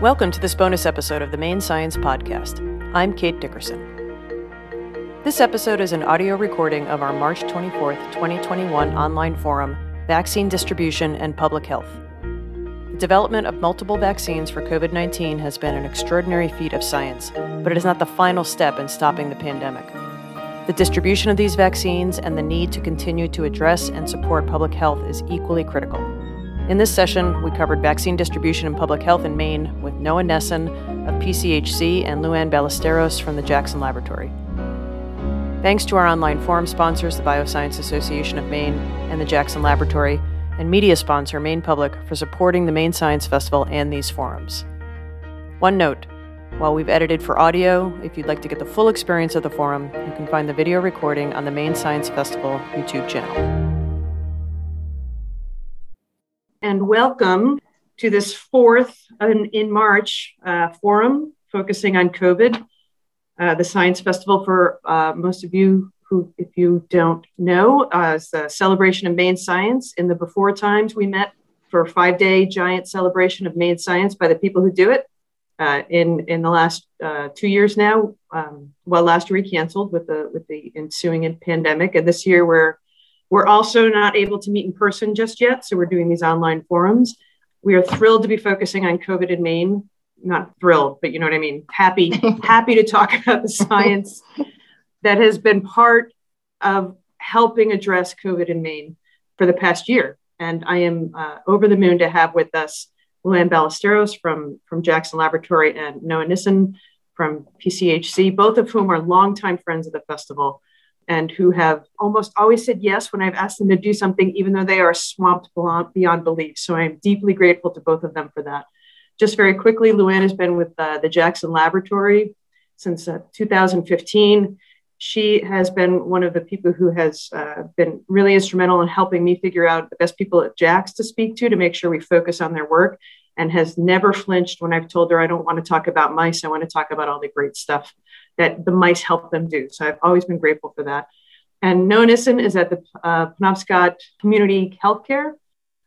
Welcome to this bonus episode of the Maine Science Podcast. I'm Kate Dickerson. This episode is an audio recording of our March 24th, 2021 online forum, Vaccine Distribution and Public Health. The development of multiple vaccines for COVID 19 has been an extraordinary feat of science, but it is not the final step in stopping the pandemic. The distribution of these vaccines and the need to continue to address and support public health is equally critical. In this session, we covered vaccine distribution and public health in Maine with Noah Nesin of PCHC and Luann Ballesteros from the Jackson Laboratory. Thanks to our online forum sponsors, the Bioscience Association of Maine and the Jackson Laboratory, and media sponsor Maine Public for supporting the Maine Science Festival and these forums. One note while we've edited for audio, if you'd like to get the full experience of the forum, you can find the video recording on the Maine Science Festival YouTube channel and welcome to this fourth in, in March uh, forum focusing on COVID, uh, the Science Festival for uh, most of you who, if you don't know, uh, is a celebration of Maine science. In the before times, we met for a five day giant celebration of Maine science by the people who do it. Uh, in in the last uh, two years now, um, well, last year we canceled with the with the ensuing pandemic, and this year we're we're also not able to meet in person just yet, so we're doing these online forums. We are thrilled to be focusing on COVID in Maine. Not thrilled, but you know what I mean. Happy, happy to talk about the science that has been part of helping address COVID in Maine for the past year. And I am uh, over the moon to have with us Luann Ballesteros from, from Jackson Laboratory and Noah Nesin from PCHC, both of whom are longtime friends of the festival and who have almost always said yes when I've asked them to do something, even though they are swamped beyond belief. So I'm deeply grateful to both of them for that. Just very quickly, Luann has been with uh, the Jackson Laboratory since uh, 2015. She has been one of the people who has uh, been really instrumental in helping me figure out the best people at JAX to speak to to make sure we focus on their work and has never flinched when I've told her I don't want to talk about mice. I want to talk about all the great stuff that the mice help them do. So I've always been grateful for that. And Noah Nesin is at the uh, Penobscot Community Healthcare.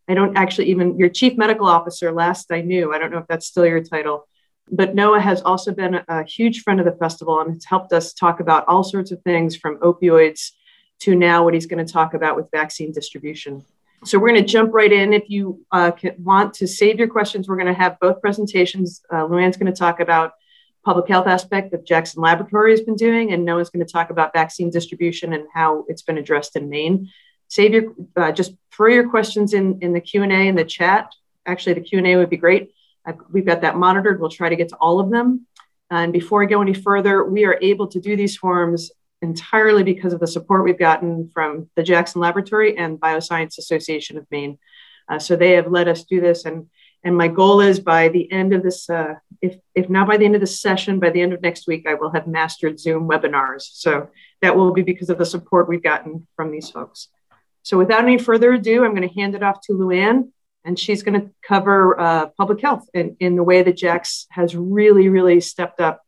I don't actually even, your chief medical officer, last I knew, I don't know if that's still your title, but Noah has also been a, a huge friend of the festival and has helped us talk about all sorts of things from opioids to now what he's going to talk about with vaccine distribution. So we're going to jump right in. If you uh, want to save your questions, we're going to have both presentations. Uh, Luann's going to talk about public health aspect that Jackson Laboratory has been doing, and no one's going to talk about vaccine distribution and how it's been addressed in Maine. Save your, uh, just throw your questions in in the Q and A in the chat. Actually, the Q and A would be great. I've, we've got that monitored. We'll try to get to all of them. And before I go any further, we are able to do these forums entirely because of the support we've gotten from the Jackson Laboratory and Bioscience Association of Maine. Uh, so they have let us do this, and and my goal is by the end of this, uh, if, if not by the end of this session, by the end of next week, I will have mastered Zoom webinars. So that will be because of the support we've gotten from these folks. So without any further ado, I'm going to hand it off to Luann, and she's going to cover uh, public health in, in the way that Jax has really, really stepped up.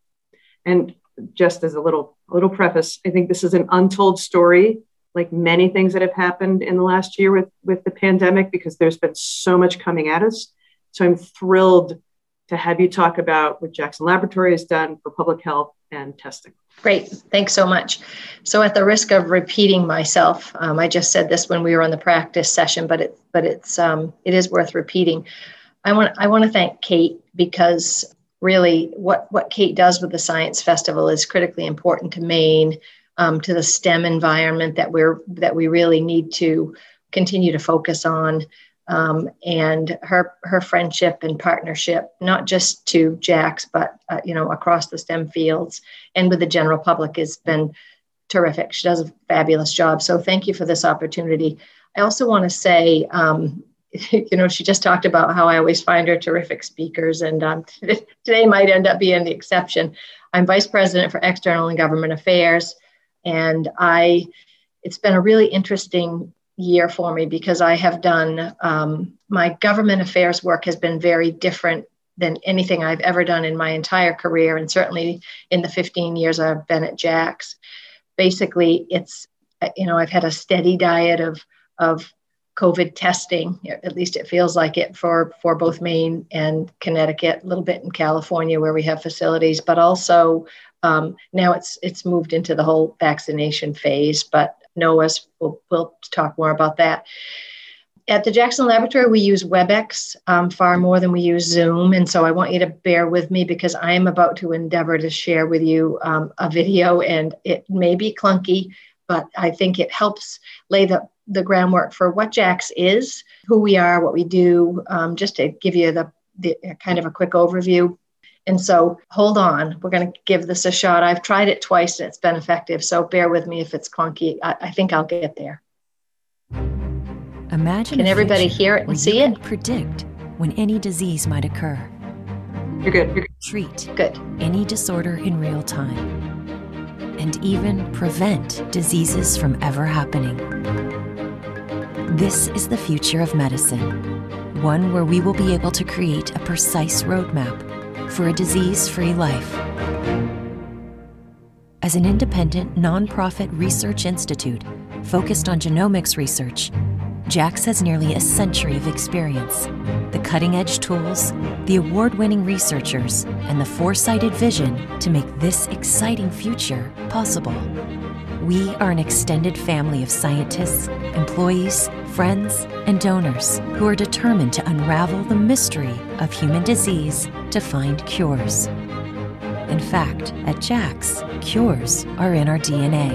And just as a little, little preface, I think this is an untold story, like many things that have happened in the last year with, with the pandemic, because there's been so much coming at us. So I'm thrilled to have you talk about what Jackson Laboratory has done for public health and testing. Great, thanks so much. So, at the risk of repeating myself, um, I just said this when we were on the practice session, but it but it's um, it is worth repeating. I want I want to thank Kate because really what what Kate does with the Science Festival is critically important to Maine, um, to the STEM environment that we're that we really need to continue to focus on um, and her her friendship and partnership, not just to Jax, but uh, you know across the STEM fields and with the general public, has been terrific. She does a fabulous job. So thank you for this opportunity. I also want to say, um, you know, she just talked about how I always find her terrific speakers, and um, today might end up being the exception. I'm vice president for external and government affairs, and I. It's been a really interesting year for me because I have done um, my government affairs work has been very different than anything I've ever done in my entire career, and certainly in the 15 years I've been at JAX. Basically, it's you know I've had a steady diet of of COVID testing. At least it feels like it for, for both Maine and Connecticut, a little bit in California where we have facilities, but also um, now it's it's moved into the whole vaccination phase. But Noah's will we'll talk more about that. At the Jackson Laboratory, we use WebEx um, far more than we use Zoom. And so I want you to bear with me because I am about to endeavor to share with you um, a video, and it may be clunky, but I think it helps lay the, the groundwork for what JAX is, who we are, what we do, um, just to give you the, the kind of a quick overview. And so hold on, we're going to give this a shot. I've tried it twice and it's been effective. So bear with me if it's clunky. I, I think I'll get there. Imagine Can everybody hear it and see it? Predict when any disease might occur. You're good. You're good. Treat good. any disorder in real time. And even prevent diseases from ever happening. This is the future of medicine, one where we will be able to create a precise roadmap for a disease free life. As an independent, nonprofit research institute focused on genomics research, JAX has nearly a century of experience, the cutting edge tools, the award winning researchers, and the foresighted vision to make this exciting future possible. We are an extended family of scientists, employees, friends, and donors who are determined to unravel the mystery of human disease to find cures. In fact, at JAX, cures are in our DNA.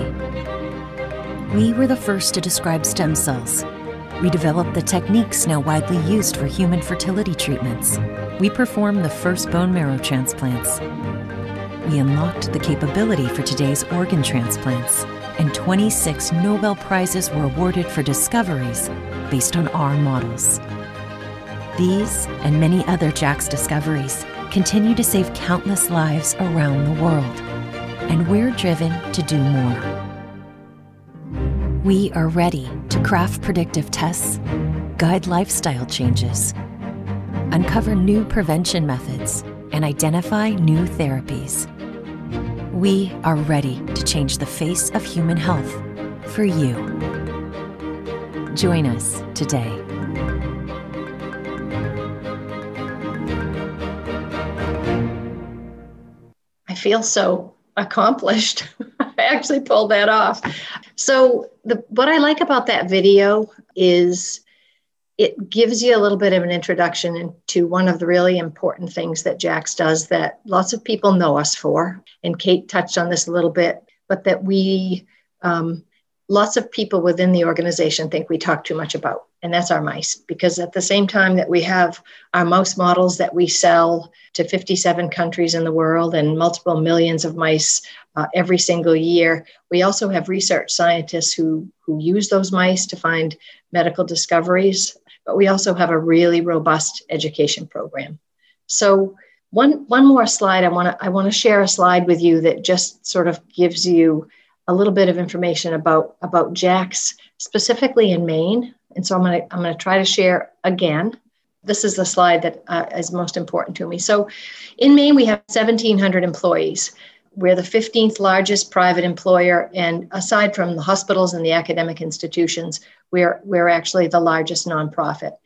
We were the first to describe stem cells. We developed the techniques now widely used for human fertility treatments. We performed the first bone marrow transplants. We unlocked the capability for today's organ transplants, and 26 Nobel Prizes were awarded for discoveries based on our models. These and many other JAX discoveries continue to save countless lives around the world, and we're driven to do more. We are ready to craft predictive tests, guide lifestyle changes, uncover new prevention methods, and identify new therapies. We are ready to change the face of human health for you. Join us today. I feel so accomplished. I actually pulled that off. So, the, what I like about that video is it gives you a little bit of an introduction into one of the really important things that JAX does that lots of people know us for. And Kate touched on this a little bit, but that we, um, lots of people within the organization think we talk too much about, and that's our mice. Because at the same time that we have our mouse models that we sell to 57 countries in the world and multiple millions of mice uh, every single year. We also have research scientists who, who use those mice to find medical discoveries but we also have a really robust education program. So one, one more slide, I wanna, I wanna share a slide with you that just sort of gives you a little bit of information about, about JAX, specifically in Maine. And so I'm gonna, I'm gonna try to share again. This is the slide that uh, is most important to me. So in Maine, we have 1,700 employees. We're the 15th largest private employer, and aside from the hospitals and the academic institutions, we're, we're actually the largest nonprofit.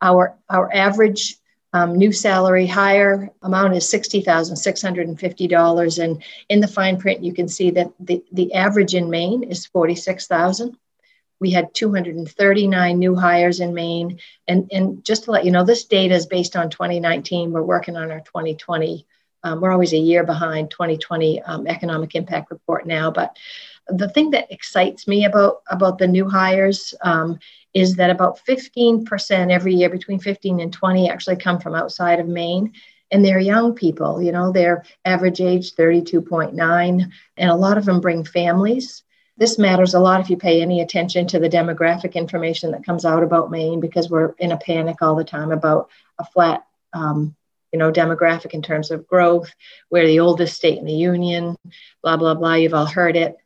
Our, our average um, new salary hire amount is $60,650. And in the fine print, you can see that the, the average in Maine is 46,000. We had 239 new hires in Maine. And, and just to let you know, this data is based on 2019. We're working on our 2020 um, we're always a year behind 2020 um, economic impact report now, but the thing that excites me about about the new hires um, is that about 15% every year, between 15 and 20, actually come from outside of Maine. And they're young people, you know, their average age 32.9, and a lot of them bring families. This matters a lot if you pay any attention to the demographic information that comes out about Maine because we're in a panic all the time about a flat um, you know, demographic in terms of growth. We're the oldest state in the union, blah, blah, blah. You've all heard it.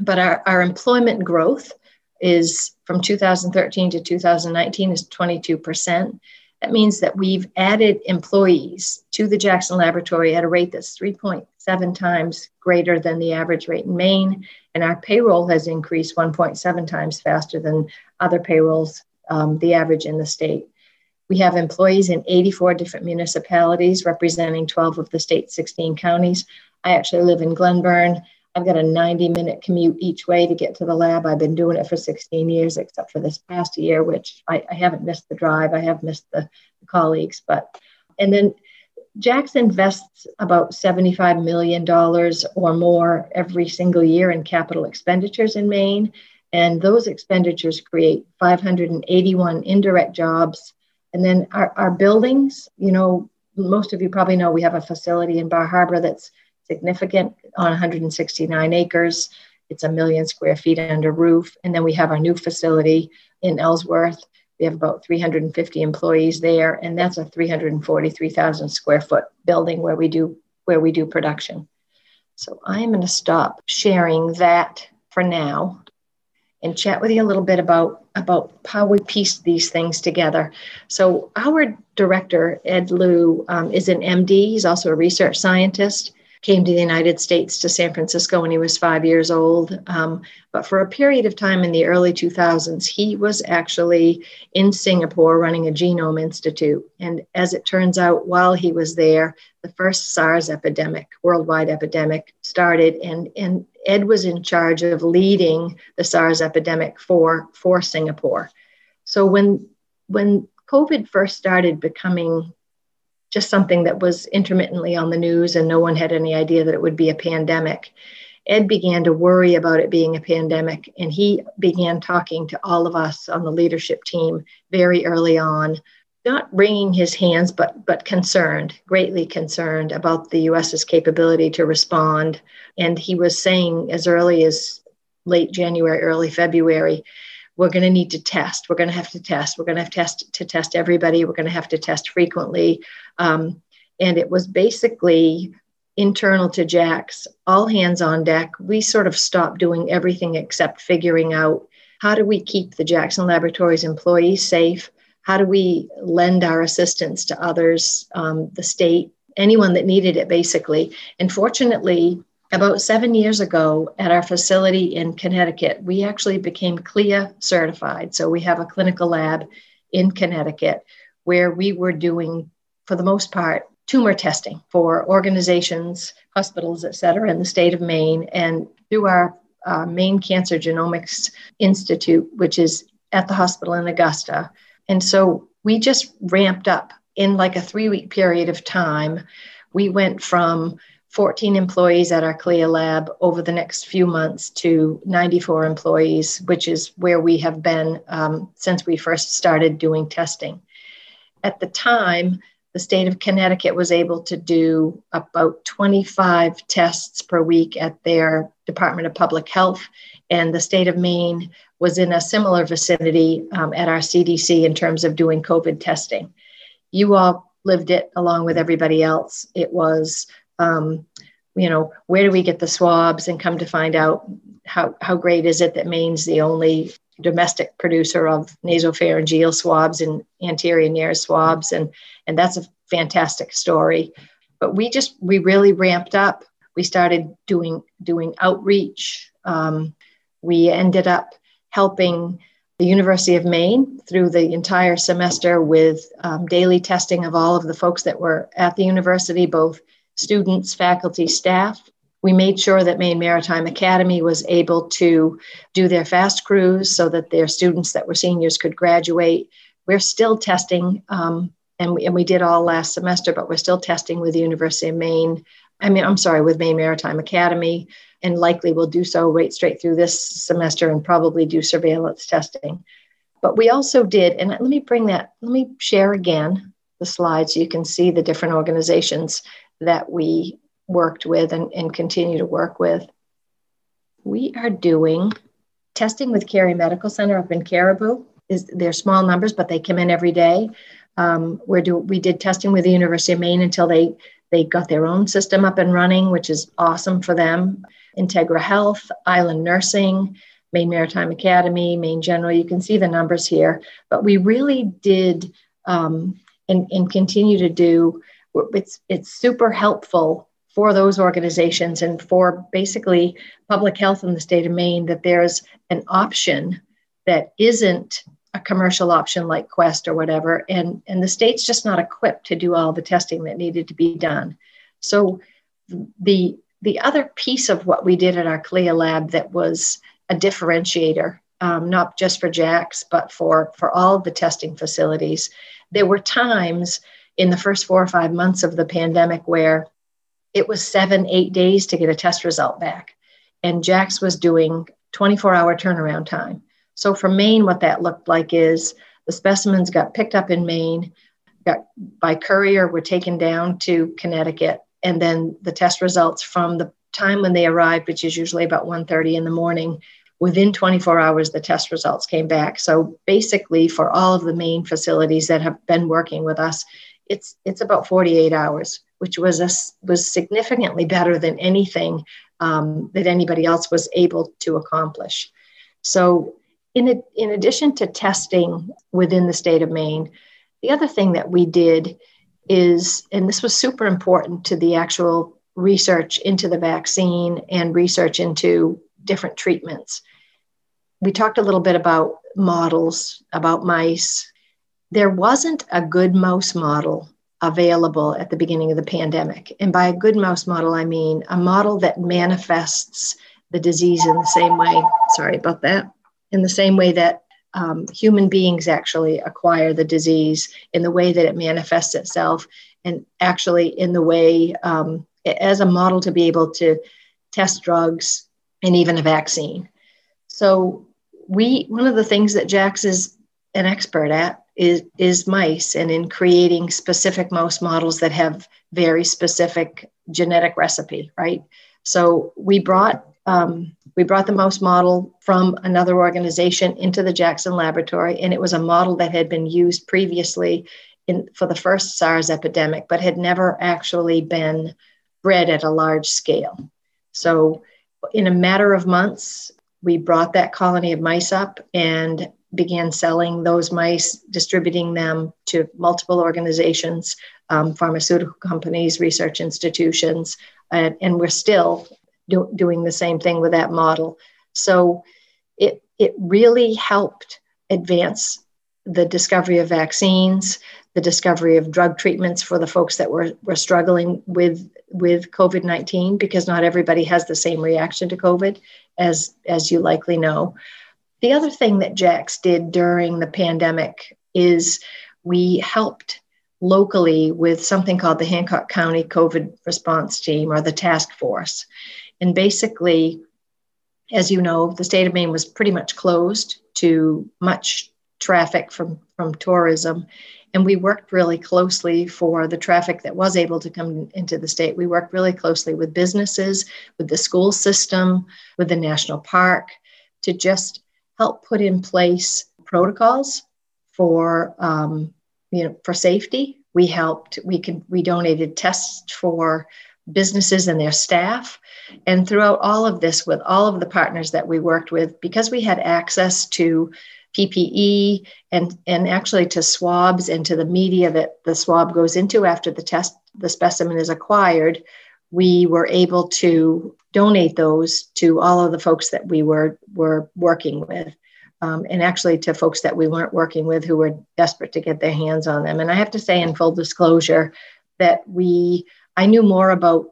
But our, our employment growth is from 2013 to 2019 is 22%. That means that we've added employees to the Jackson Laboratory at a rate that's 3.7 times greater than the average rate in Maine. And our payroll has increased 1.7 times faster than other payrolls um, the average in the state. We have employees in 84 different municipalities representing 12 of the state's 16 counties. I actually live in Glenburn. I've got a 90 minute commute each way to get to the lab. I've been doing it for 16 years, except for this past year, which I, I haven't missed the drive. I have missed the, the colleagues, but, and then JAX invests about $75 million or more every single year in capital expenditures in Maine. And those expenditures create 581 indirect jobs. And then our, our buildings, you know, most of you probably know we have a facility in Bar Harbor that's significant on 169 acres. It's a million square feet under roof. And then we have our new facility in Ellsworth. We have about 350 employees there, and that's a 343,000 square foot building where we do where we do production. So I am going to stop sharing that for now and chat with you a little bit about about how we piece these things together. So our director Ed Liu um, is an MD. He's also a research scientist came to the United States to San Francisco when he was five years old. Um, but for a period of time in the early 2000s, he was actually in Singapore running a genome institute. And as it turns out, while he was there, the first SARS epidemic, worldwide epidemic, started. And, and Ed was in charge of leading the SARS epidemic for, for Singapore. So when, when COVID first started becoming just something that was intermittently on the news and no one had any idea that it would be a pandemic. Ed began to worry about it being a pandemic, and he began talking to all of us on the leadership team very early on, not wringing his hands, but, but concerned, greatly concerned about the US's capability to respond. And he was saying as early as late January, early February, we're going to need to test. We're going to have to test. We're going to have to test to test everybody. We're going to have to test frequently. Um, and it was basically internal to JAX, all hands on deck. We sort of stopped doing everything except figuring out how do we keep the Jackson Laboratories employees safe? How do we lend our assistance to others, um, the state, anyone that needed it, basically? And fortunately, about seven years ago at our facility in Connecticut, we actually became CLIA certified. So we have a clinical lab in Connecticut where we were doing, for the most part, tumor testing for organizations, hospitals, et cetera, in the state of Maine. And through our uh, Maine Cancer Genomics Institute, which is at the hospital in Augusta. And so we just ramped up in like a three week period of time. We went from 14 employees at our CLIA lab over the next few months to 94 employees, which is where we have been um, since we first started doing testing. At the time, the state of Connecticut was able to do about 25 tests per week at their Department of Public Health, and the state of Maine was in a similar vicinity um, at our CDC in terms of doing COVID testing. You all lived it along with everybody else. It was um, you know, where do we get the swabs? And come to find out how, how great is it that Maine's the only domestic producer of nasopharyngeal swabs and anterior nares swabs. And, and that's a fantastic story. But we just, we really ramped up. We started doing, doing outreach. Um, we ended up helping the University of Maine through the entire semester with um, daily testing of all of the folks that were at the university, both students, faculty, staff. We made sure that Maine Maritime Academy was able to do their fast cruise so that their students that were seniors could graduate. We're still testing, um, and, we, and we did all last semester, but we're still testing with the University of Maine. I mean, I'm sorry, with Maine Maritime Academy, and likely will do so right straight through this semester and probably do surveillance testing. But we also did, and let me bring that, let me share again the slides so you can see the different organizations that we worked with and, and continue to work with. We are doing testing with Cary Medical Center up in Caribou. Is they're small numbers, but they come in every day. Um, we're do, we did testing with the University of Maine until they they got their own system up and running, which is awesome for them. Integra Health, Island Nursing, Maine Maritime Academy, Maine General. You can see the numbers here, but we really did um, and, and continue to do it's it's super helpful for those organizations and for basically public health in the state of Maine that there's an option that isn't a commercial option like Quest or whatever, and and the state's just not equipped to do all the testing that needed to be done. So the the other piece of what we did at our CLIA lab that was a differentiator, um, not just for JAX, but for for all the testing facilities, there were times in the first four or five months of the pandemic where it was seven, eight days to get a test result back. And JAX was doing 24 hour turnaround time. So for Maine, what that looked like is the specimens got picked up in Maine, got by courier, were taken down to Connecticut, and then the test results from the time when they arrived, which is usually about 1:30 in the morning, within 24 hours the test results came back. So basically, for all of the Maine facilities that have been working with us, it's it's about 48 hours, which was a, was significantly better than anything um, that anybody else was able to accomplish. So, in, a, in addition to testing within the state of Maine, the other thing that we did is, and this was super important to the actual research into the vaccine and research into different treatments. We talked a little bit about models, about mice. There wasn't a good mouse model available at the beginning of the pandemic. And by a good mouse model, I mean a model that manifests the disease in the same way. Sorry about that. In the same way that um, human beings actually acquire the disease, in the way that it manifests itself, and actually in the way um, as a model to be able to test drugs and even a vaccine. So we one of the things that JAX is an expert at is, is mice and in creating specific mouse models that have very specific genetic recipe, right? So we brought um, we brought the mouse model from another organization into the Jackson laboratory, and it was a model that had been used previously in, for the first SARS epidemic, but had never actually been bred at a large scale. So, in a matter of months, we brought that colony of mice up and began selling those mice, distributing them to multiple organizations, um, pharmaceutical companies, research institutions, and, and we're still do, doing the same thing with that model. So it, it really helped advance the discovery of vaccines, the discovery of drug treatments for the folks that were, were struggling with, with COVID 19, because not everybody has the same reaction to COVID, as, as you likely know. The other thing that JAX did during the pandemic is we helped locally with something called the Hancock County COVID response team or the task force. And basically, as you know, the state of Maine was pretty much closed to much traffic from, from tourism. And we worked really closely for the traffic that was able to come into the state. We worked really closely with businesses, with the school system, with the national park to just help put in place protocols for um, you know for safety. We helped. We can We donated tests for businesses and their staff. And throughout all of this, with all of the partners that we worked with, because we had access to PPE and, and actually to swabs and to the media that the swab goes into after the test, the specimen is acquired, we were able to donate those to all of the folks that we were, were working with. Um, and actually to folks that we weren't working with who were desperate to get their hands on them. And I have to say, in full disclosure, that we I knew more about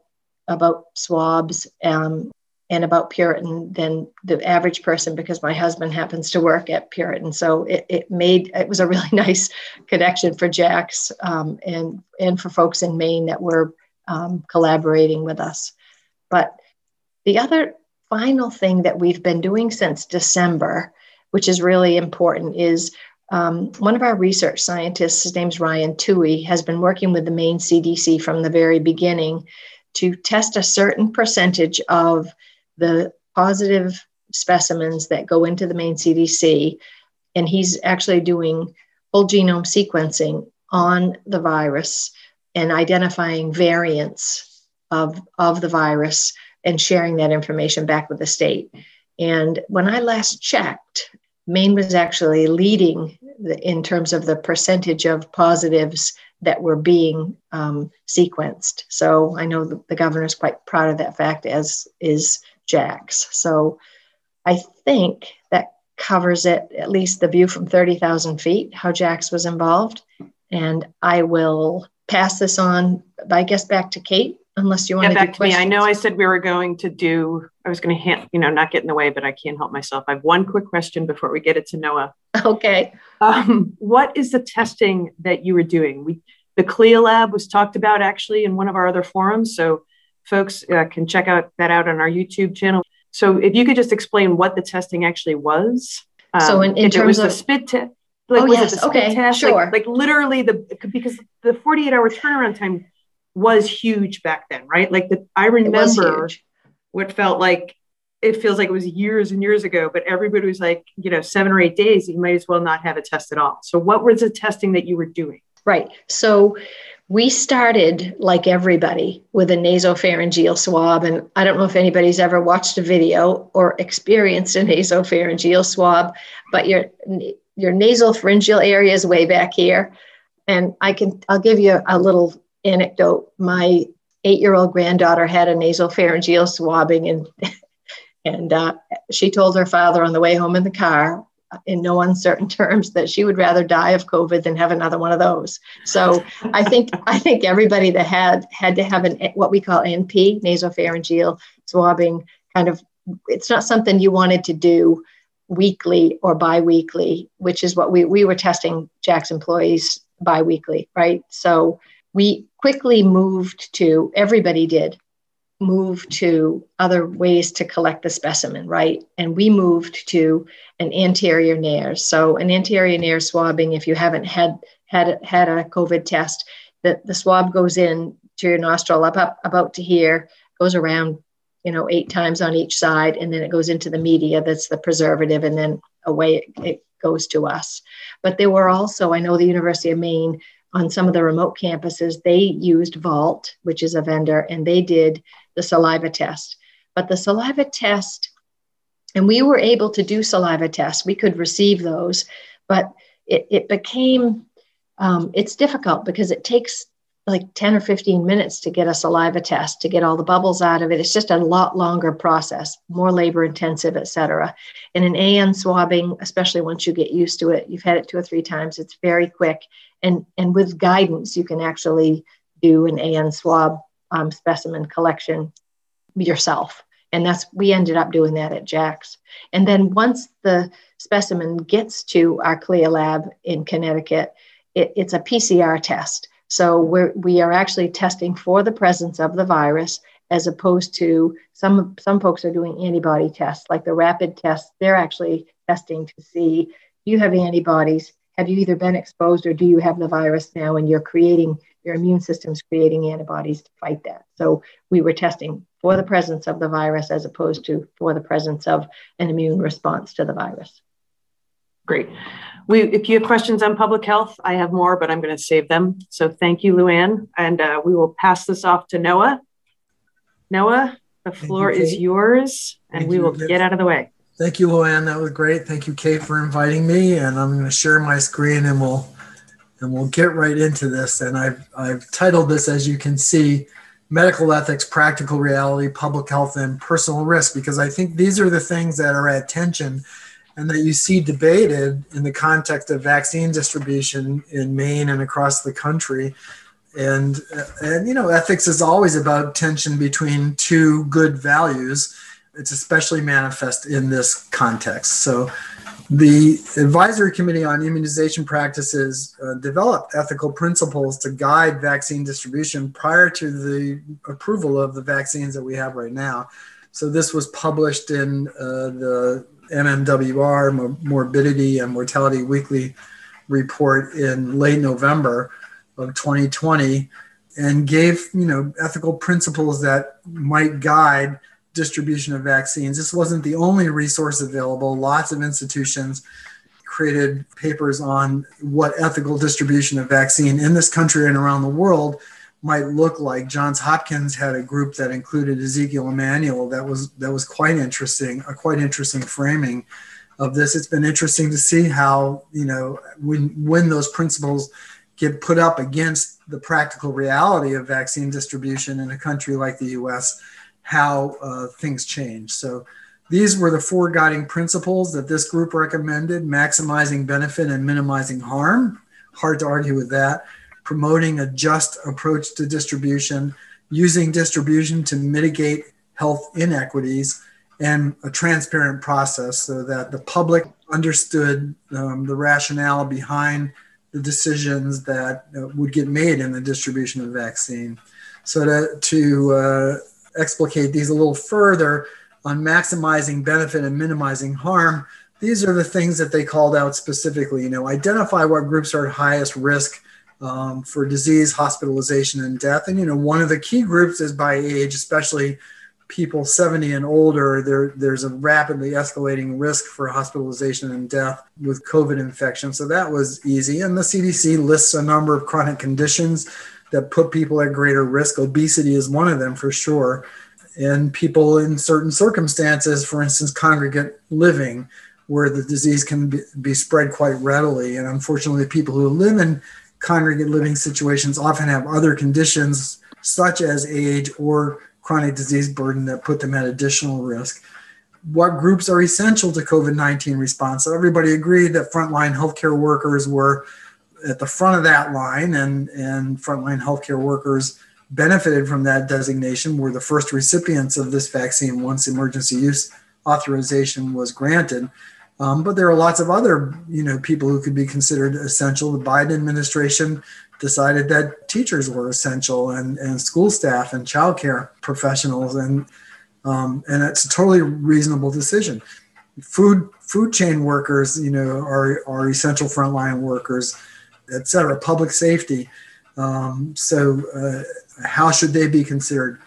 about swabs um, and about Puritan than the average person because my husband happens to work at Puritan. So it, it made it was a really nice connection for JAX um, and and for folks in Maine that were um, collaborating with us. But the other final thing that we've been doing since December, which is really important, is um, one of our research scientists, his name's Ryan Tewhey, has been working with the Maine CDC from the very beginning to test a certain percentage of the positive specimens that go into the Maine CDC. And he's actually doing whole genome sequencing on the virus and identifying variants of, of the virus and sharing that information back with the state. And when I last checked, Maine was actually leading in terms of the percentage of positives that were being um, sequenced. So I know the, the governor is quite proud of that fact, as is JAX. So I think that covers it, at least the view from 30,000 feet, how Jax was involved. And I will pass this on, I guess, back to Kate, unless you want Yeah, to back to me. I know I said we were going to do, I was going to hand, you know, not get in the way, but I can't help myself. I have one quick question before we get it to Noah. Okay. Um, what is the testing that you were doing? We, the CLIA lab was talked about actually in one of our other forums. So folks uh, can check out that out on our YouTube channel. So if you could just explain what the testing actually was. So in- in if it was terms of- spit test. Like, Oh, yes, okay, test? sure. Like, like literally the because the 48 hour turnaround time was huge back then, right? Like the I remember what felt like it feels like it was years and years ago, but everybody was like, you know, seven or eight days, you might as well not have a test at all. So what was the testing that you were doing? Right. So we started like everybody with a nasopharyngeal swab. And I don't know if anybody's ever watched a video or experienced a nasopharyngeal swab, but your your nasal pharyngeal area is way back here. And I can I'll give you a little anecdote. My eight-year-old granddaughter had a nasopharyngeal swabbing and and uh, she told her father on the way home in the car in no uncertain terms that she would rather die of COVID than have another one of those. So I think I think everybody that had had to have an what we call NP nasopharyngeal swabbing kind of it's not something you wanted to do weekly or biweekly, which is what we we were testing JAX employees biweekly, right? So we quickly moved to everybody did move to other ways to collect the specimen, right? And we moved to an anterior nair. So an anterior nair swabbing, if you haven't had had had a COVID test, that the swab goes in to your nostril up, up about to here, goes around, you know, eight times on each side, and then it goes into the media that's the preservative, and then away it, it goes to us. But there were also, I know the University of Maine on some of the remote campuses, they used Vault, which is a vendor, and they did the saliva test. But the saliva test, and we were able to do saliva tests, we could receive those, but it, it became, um, it's difficult because it takes like 10 or 15 minutes to get a saliva test to get all the bubbles out of it. It's just a lot longer process more labor intensive et cetera. And an an swabbing especially once you get used to it you've had it two or three times it's very quick. And and with guidance you can actually do an an swab um, specimen collection yourself. And that's we ended up doing that at jax and then once the specimen gets to our clia lab in connecticut it, it's a pcr test so we're, we are actually testing for the presence of the virus as opposed to some some folks are doing antibody tests like the rapid tests. They're actually testing to see do you have antibodies? Have you either been exposed or do you have the virus now and you're creating your immune system's creating antibodies to fight that? So we were testing for the presence of the virus as opposed to for the presence of an immune response to the virus. Great. We, if you have questions on public health, I have more, but I'm going to save them. So thank you, Luann. And uh, we will pass this off to Noah. Noah, the floor you, is yours, and Thank we you. will get out of the way. Thank you, Luann. That was great. Thank you, Kate, for inviting me. And I'm going to share my screen and we'll and we'll get right into this. And I've I've titled this, as you can see, medical ethics, practical reality, public health, and personal risk, because I think these are the things that are at tension and that you see debated in the context of vaccine distribution in Maine and across the country. And, and you know, ethics is always about tension between two good values. It's especially manifest in this context. So, the Advisory Committee on Immunization Practices uh, developed ethical principles to guide vaccine distribution prior to the approval of the vaccines that we have right now. So, this was published in uh, the MMWR, Morbidity and Mortality Weekly report in late November of 2020 and gave, you know, ethical principles that might guide distribution of vaccines. This wasn't the only resource available. Lots of institutions created papers on what ethical distribution of vaccine in this country and around the world might look like. Johns Hopkins had a group that included Ezekiel Emanuel that was that was quite interesting, a quite interesting framing of this. It's been interesting to see how, you know, when when those principles get put up against the practical reality of vaccine distribution in a country like the US, how uh, things change. So These were the four guiding principles that this group recommended maximizing benefit and minimizing harm. Hard to argue with that. Promoting a just approach to distribution, using distribution to mitigate health inequities, and a transparent process so that the public understood um, the rationale behind the decisions that uh, would get made in the distribution of vaccine. So to, to uh, explicate these a little further on maximizing benefit and minimizing harm, these are the things that they called out specifically. You know, identify what groups are at highest risk um, for disease, hospitalization, and death. And you know, one of the key groups is by age, especially people 70 and older, there, there's a rapidly escalating risk for hospitalization and death with COVID infection. So that was easy. And the CDC lists a number of chronic conditions that put people at greater risk. Obesity is one of them for sure. And people in certain circumstances, for instance, congregate living, where the disease can be, be spread quite readily. And unfortunately, people who live in congregate living situations often have other conditions such as age or chronic disease burden that put them at additional risk. What groups are essential to COVID 19 response? So, everybody agreed that frontline healthcare workers were at the front of that line, and, and frontline healthcare workers benefited from that designation, were the first recipients of this vaccine once emergency use authorization was granted. Um, but there are lots of other, you know, people who could be considered essential. The Biden administration decided that teachers were essential and, and school staff and childcare professionals and um, and it's a totally reasonable decision. Food food chain workers, you know, are are essential frontline workers, et cetera. Public safety. Um, so, uh, how should they be considered?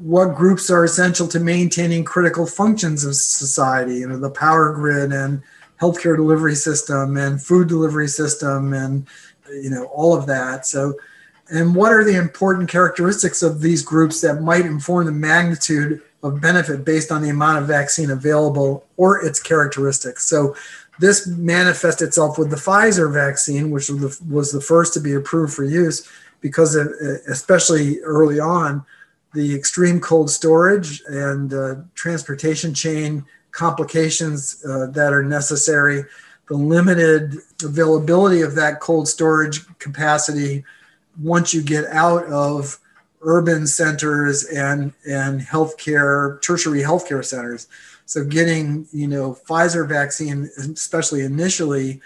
What groups are essential to maintaining critical functions of society? You know, the power grid and healthcare delivery system and food delivery system and you know, all of that. So, and what are the important characteristics of these groups that might inform the magnitude of benefit based on the amount of vaccine available or its characteristics? So, this manifests itself with the Pfizer vaccine, which was the, first to be approved for use, because of, especially early on, the extreme cold storage and uh, transportation chain complications uh, that are necessary. The limited availability of that cold storage capacity once you get out of urban centers and and healthcare tertiary healthcare centers. So getting you know pfizer vaccine especially initially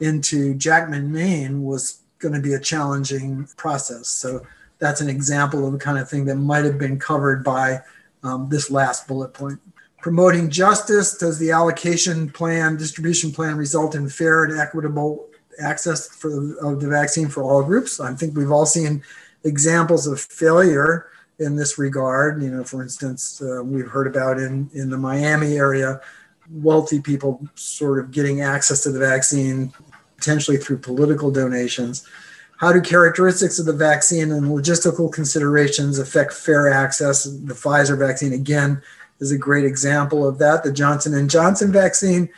into jackman maine was going to be a challenging process. So that's an example of the kind of thing that might have been covered by um, this last bullet point. Promoting justice does the allocation plan distribution plan result in fair and equitable access for the, of the vaccine for all groups? I think we've all seen examples of failure in this regard. You know for instance uh, we've heard about in in the miami area wealthy people sort of getting access to the vaccine potentially through political donations how do characteristics of the vaccine and logistical considerations affect fair access the pfizer vaccine again is a great example of that. The Johnson and Johnson vaccine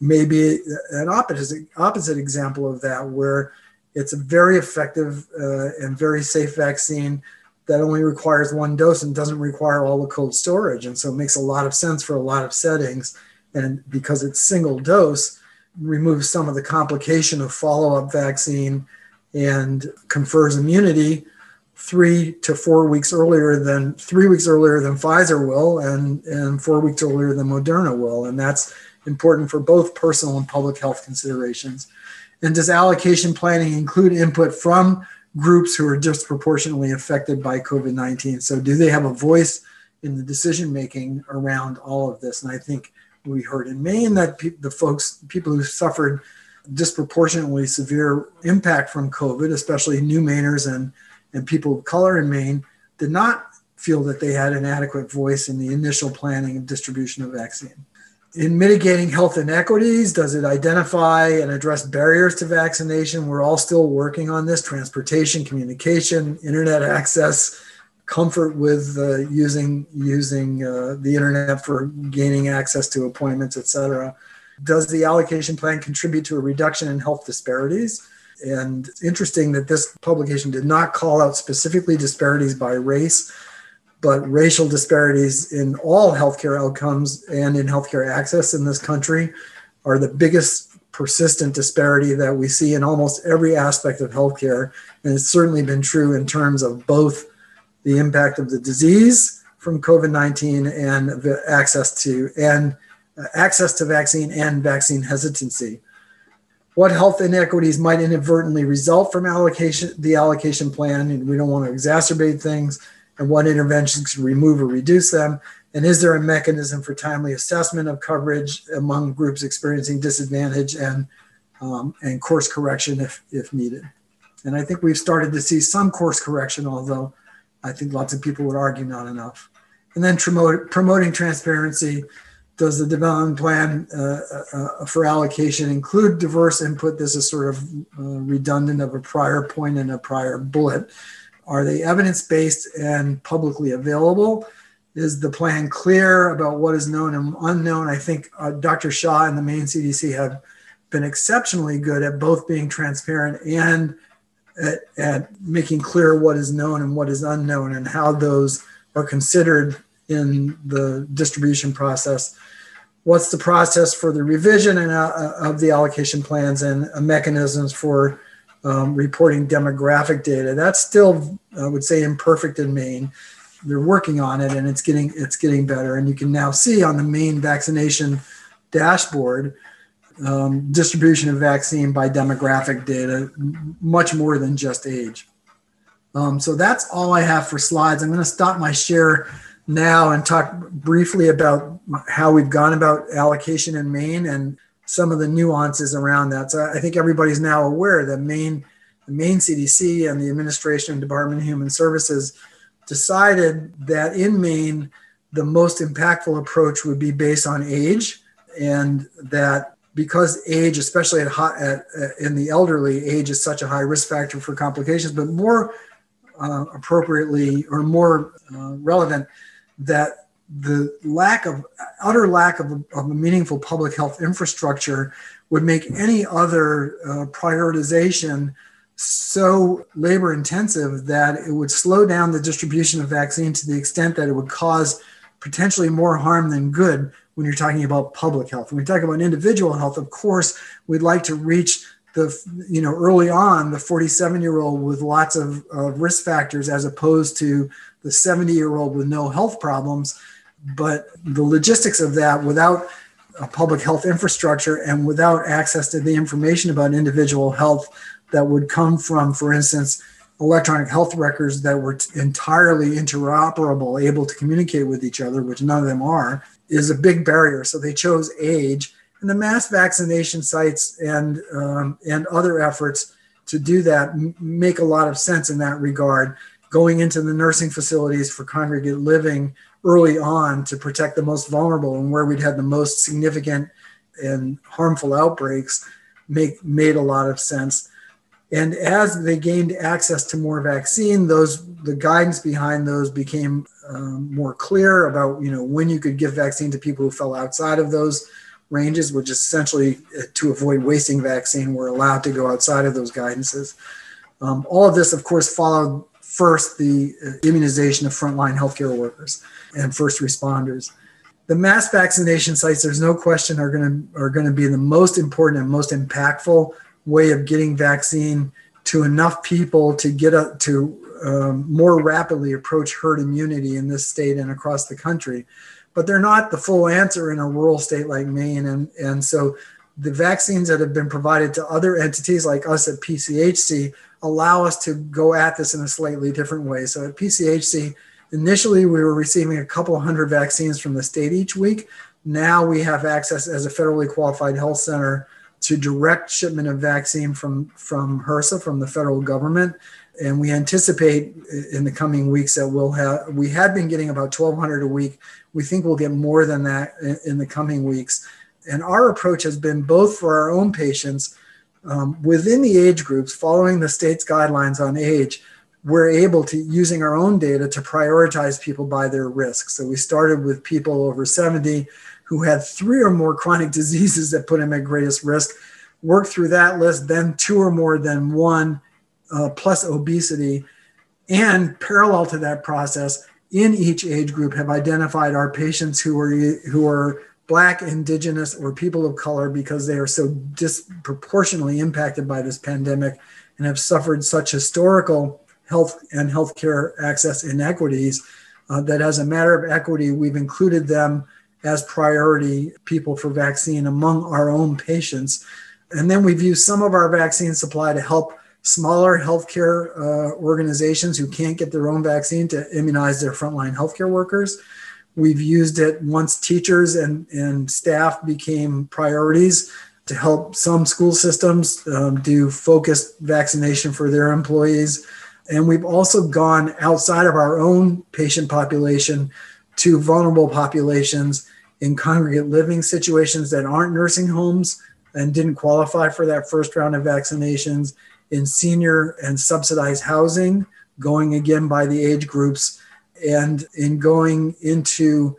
may be an opposite opposite example of that, where it's a very effective uh, and very safe vaccine that only requires one dose and doesn't require all the cold storage, and so it makes a lot of sense for a lot of settings. And because it's single dose, removes some of the complication of follow up vaccine and confers immunity three to four weeks earlier than three weeks earlier than Pfizer will, and and four weeks earlier than Moderna will, and that's important for both personal and public health considerations. And does allocation planning include input from groups who are disproportionately affected by COVID 19? So, do they have a voice in the decision making around all of this? And I think we heard in Maine that pe- the folks, people who suffered disproportionately severe impact from COVID, especially new Mainers and and people of color in Maine did not feel that they had an adequate voice in the initial planning and distribution of vaccine. In mitigating health inequities, does it identify and address barriers to vaccination? We're all still working on this transportation, communication, internet access, comfort with uh, using, using uh, the internet for gaining access to appointments, et cetera. Does the allocation plan contribute to a reduction in health disparities? And it's interesting that this publication did not call out specifically disparities by race, but racial disparities in all healthcare outcomes and in healthcare access in this country are the biggest persistent disparity that we see in almost every aspect of healthcare. And it's certainly been true in terms of both the impact of the disease from COVID 19 and the access to and access to vaccine and vaccine hesitancy. What health inequities might inadvertently result from allocation, the allocation plan, and we don't want to exacerbate things, and what interventions can remove or reduce them, and is there a mechanism for timely assessment of coverage among groups experiencing disadvantage and, um, and course correction if, if needed? And I think we've started to see some course correction, although I think lots of people would argue not enough. And then promote, promoting transparency. Does the development plan uh, uh, for allocation include diverse input? This is sort of uh, redundant of a prior and a prior bullet. Are they evidence based and publicly available? Is the plan clear about what is known and unknown? I think uh, Dr. Shah and the Maine CDC have been exceptionally good at both being transparent and at, at, making clear what is known and what is unknown and how those are considered in the distribution process. What's the process for the revision and, uh, of the allocation plans and uh, mechanisms for um, reporting demographic data? That's still, I would say, imperfect in Maine they're working on it and it's getting it's getting better and you can now see on the Maine vaccination dashboard um, distribution of vaccine by demographic data much more than just age um, so that's all i have for slides i'm going to stop my share now and talk briefly about how we've gone about allocation in maine and some of the nuances around that. So i think everybody's now aware that maine the maine cdc and the administration and department of human services decided that in Maine, the most impactful approach would be based on age, and that because age, especially at, at uh, in the elderly, age is such a high risk factor for complications, but more uh, appropriately or more uh, relevant, that the lack of utter lack of, of a meaningful public health infrastructure would make any other uh, prioritization so labor intensive that it would slow down the distribution of vaccine to the extent that it would cause potentially more harm than good when you're talking about public health. When we talk about individual health, of course, we'd like to reach the, you know, early on the 47 year old with lots of uh, risk factors as opposed to the 70 year old with no health problems. But the logistics of that without a public health infrastructure and without access to the information about individual health that would come from, for instance, electronic health records that were entirely interoperable, able to communicate with each other, which none of them are, is a big barrier. So they chose age and the mass vaccination sites and um, and other efforts to do that m- make a lot of sense in that regard. Going into the nursing facilities for congregate living early on to protect the most vulnerable and where we'd had the most significant and harmful outbreaks make made a lot of sense and as they gained access to more vaccine, those the guidance behind those became um, more clear about you know when you could give vaccine to people who fell outside of those ranges, which is essentially uh, to avoid wasting vaccine. We're allowed to go outside of those guidances. Um, all of this, of course, followed first the uh, immunization of frontline healthcare workers and first responders. The mass vaccination sites, there's no question, are going to are going to be the most important and most impactful way of getting vaccine to enough people to get a, to um, more rapidly approach herd immunity in this state and across the country. But they're not the full answer in a rural state like Maine. And, and so the vaccines that have been provided to other entities like us at PCHC allow us to go at this in a slightly different way. So at PCHC, initially we were receiving a couple hundred vaccines from the state each week. Now we have access as a federally qualified health center to direct shipment of vaccine from, from HRSA, from the federal government. And we anticipate in the coming weeks that we'll have, we had been getting about 1,200 a week. We think we'll get more than that in, in the coming weeks. And our approach has been both for our own patients um, within the age groups, following the state's guidelines on age, we're able to, using our own data, to prioritize people by their risk. So we started with people over 70 who had three or more chronic diseases that put them at greatest risk, worked through that list, then two or more than one, uh, plus obesity. And parallel to that process, in each age group have identified our patients who are who are black indigenous or people of color because they are so disproportionately impacted by this pandemic and have suffered such historical health and healthcare access inequities uh, that as a matter of equity we've included them as priority people for vaccine among our own patients and then we've used some of our vaccine supply to help smaller healthcare uh, organizations who can't get their own vaccine to immunize their frontline healthcare workers. We've used it once teachers and, and staff became priorities to help some school systems um, do focused vaccination for their employees. And we've also gone outside of our own patient population to vulnerable populations in congregate living situations that aren't nursing homes and didn't qualify for that first round of vaccinations in senior and subsidized housing, going again by the age groups, and in going into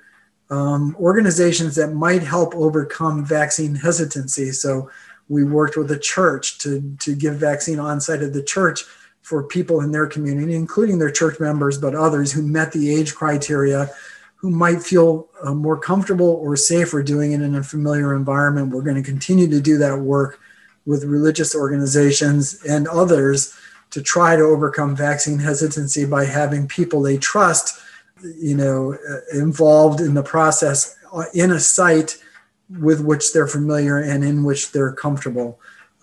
um, organizations that might help overcome vaccine hesitancy. So we worked with a church to, to give vaccine on site at the church for people in their community, including their church members, but others who met the age criteria, who might feel uh, more comfortable or safer doing it in a familiar environment. We're going to continue to do that work with religious organizations and others to try to overcome vaccine hesitancy by having people they trust, you know, uh, involved in the process uh, in a site with which they're familiar and in which they're comfortable.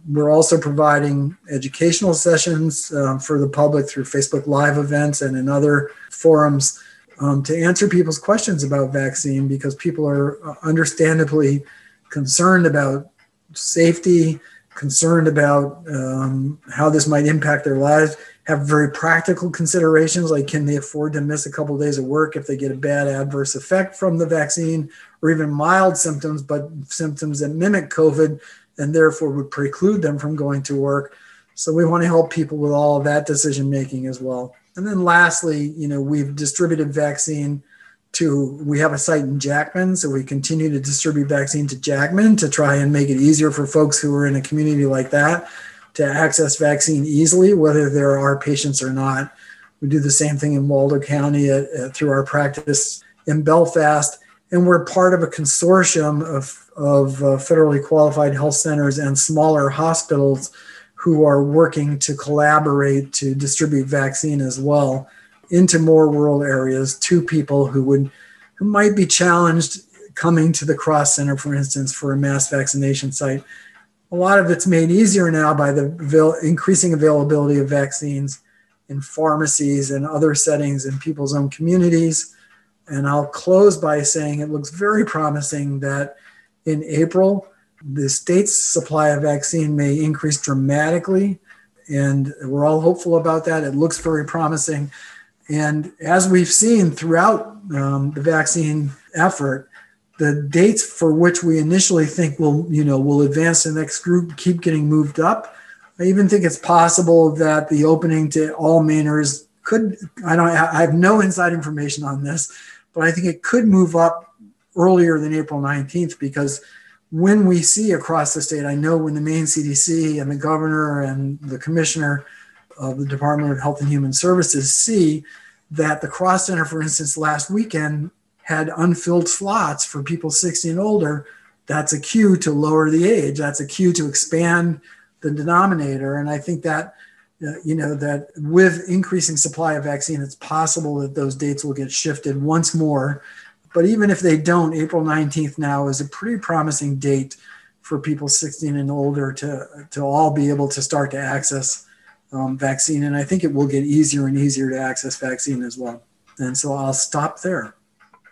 We're also providing educational sessions um, for the public through Facebook Live events and in other forums um, to answer people's questions about vaccine because people are uh, understandably concerned about safety, concerned about um, how this might impact their lives, have very practical considerations like can they afford to miss a couple of days of work if they get a bad adverse effect from the vaccine, or even mild symptoms, but symptoms that mimic COVID and therefore would preclude them from going to work. So we want to help people with all of that decision making as well. And then lastly, you know, we've distributed vaccine to we have a site in Jackman, so we continue to distribute vaccine to Jackman to try and make it easier for folks who are in a community like that to access vaccine easily, whether there are patients or not. We do the same thing in Waldo County at, at, through our practice in Belfast, and we're part of a consortium of, of uh, federally qualified health centers and smaller hospitals who are working to collaborate to distribute vaccine as well into more rural areas to people who would who might be challenged coming to the cross center for instance for a mass vaccination site. A lot of it's made easier now by the increasing availability of vaccines in pharmacies and other settings in people's own communities. And i'll close by saying it looks very promising that in april the state's supply of vaccine may increase dramatically. And we're all hopeful about that. It looks very promising and as we've seen throughout um, the vaccine effort, the dates for which we initially think will, you know, will advance the next group keep getting moved up. I even think it's possible that the opening to all Mainers could, I don't, I have no inside information on this, but I think it could move up earlier than April 19th because when we see across the state, I know when the Maine CDC and the governor and the commissioner of the Department of Health and Human Services see that the Cross Center, for instance, last weekend had unfilled slots for people 60 and older. That's a cue to lower the age. That's a cue to expand the denominator. And I think that, uh, you know, that with increasing supply of vaccine, it's possible that those dates will get shifted once more. But even if they don't, April 19th now is a pretty promising date for people 16 and older to, to all be able to start to access um, vaccine. And I think it will get easier and easier to access vaccine as well. And so I'll stop there.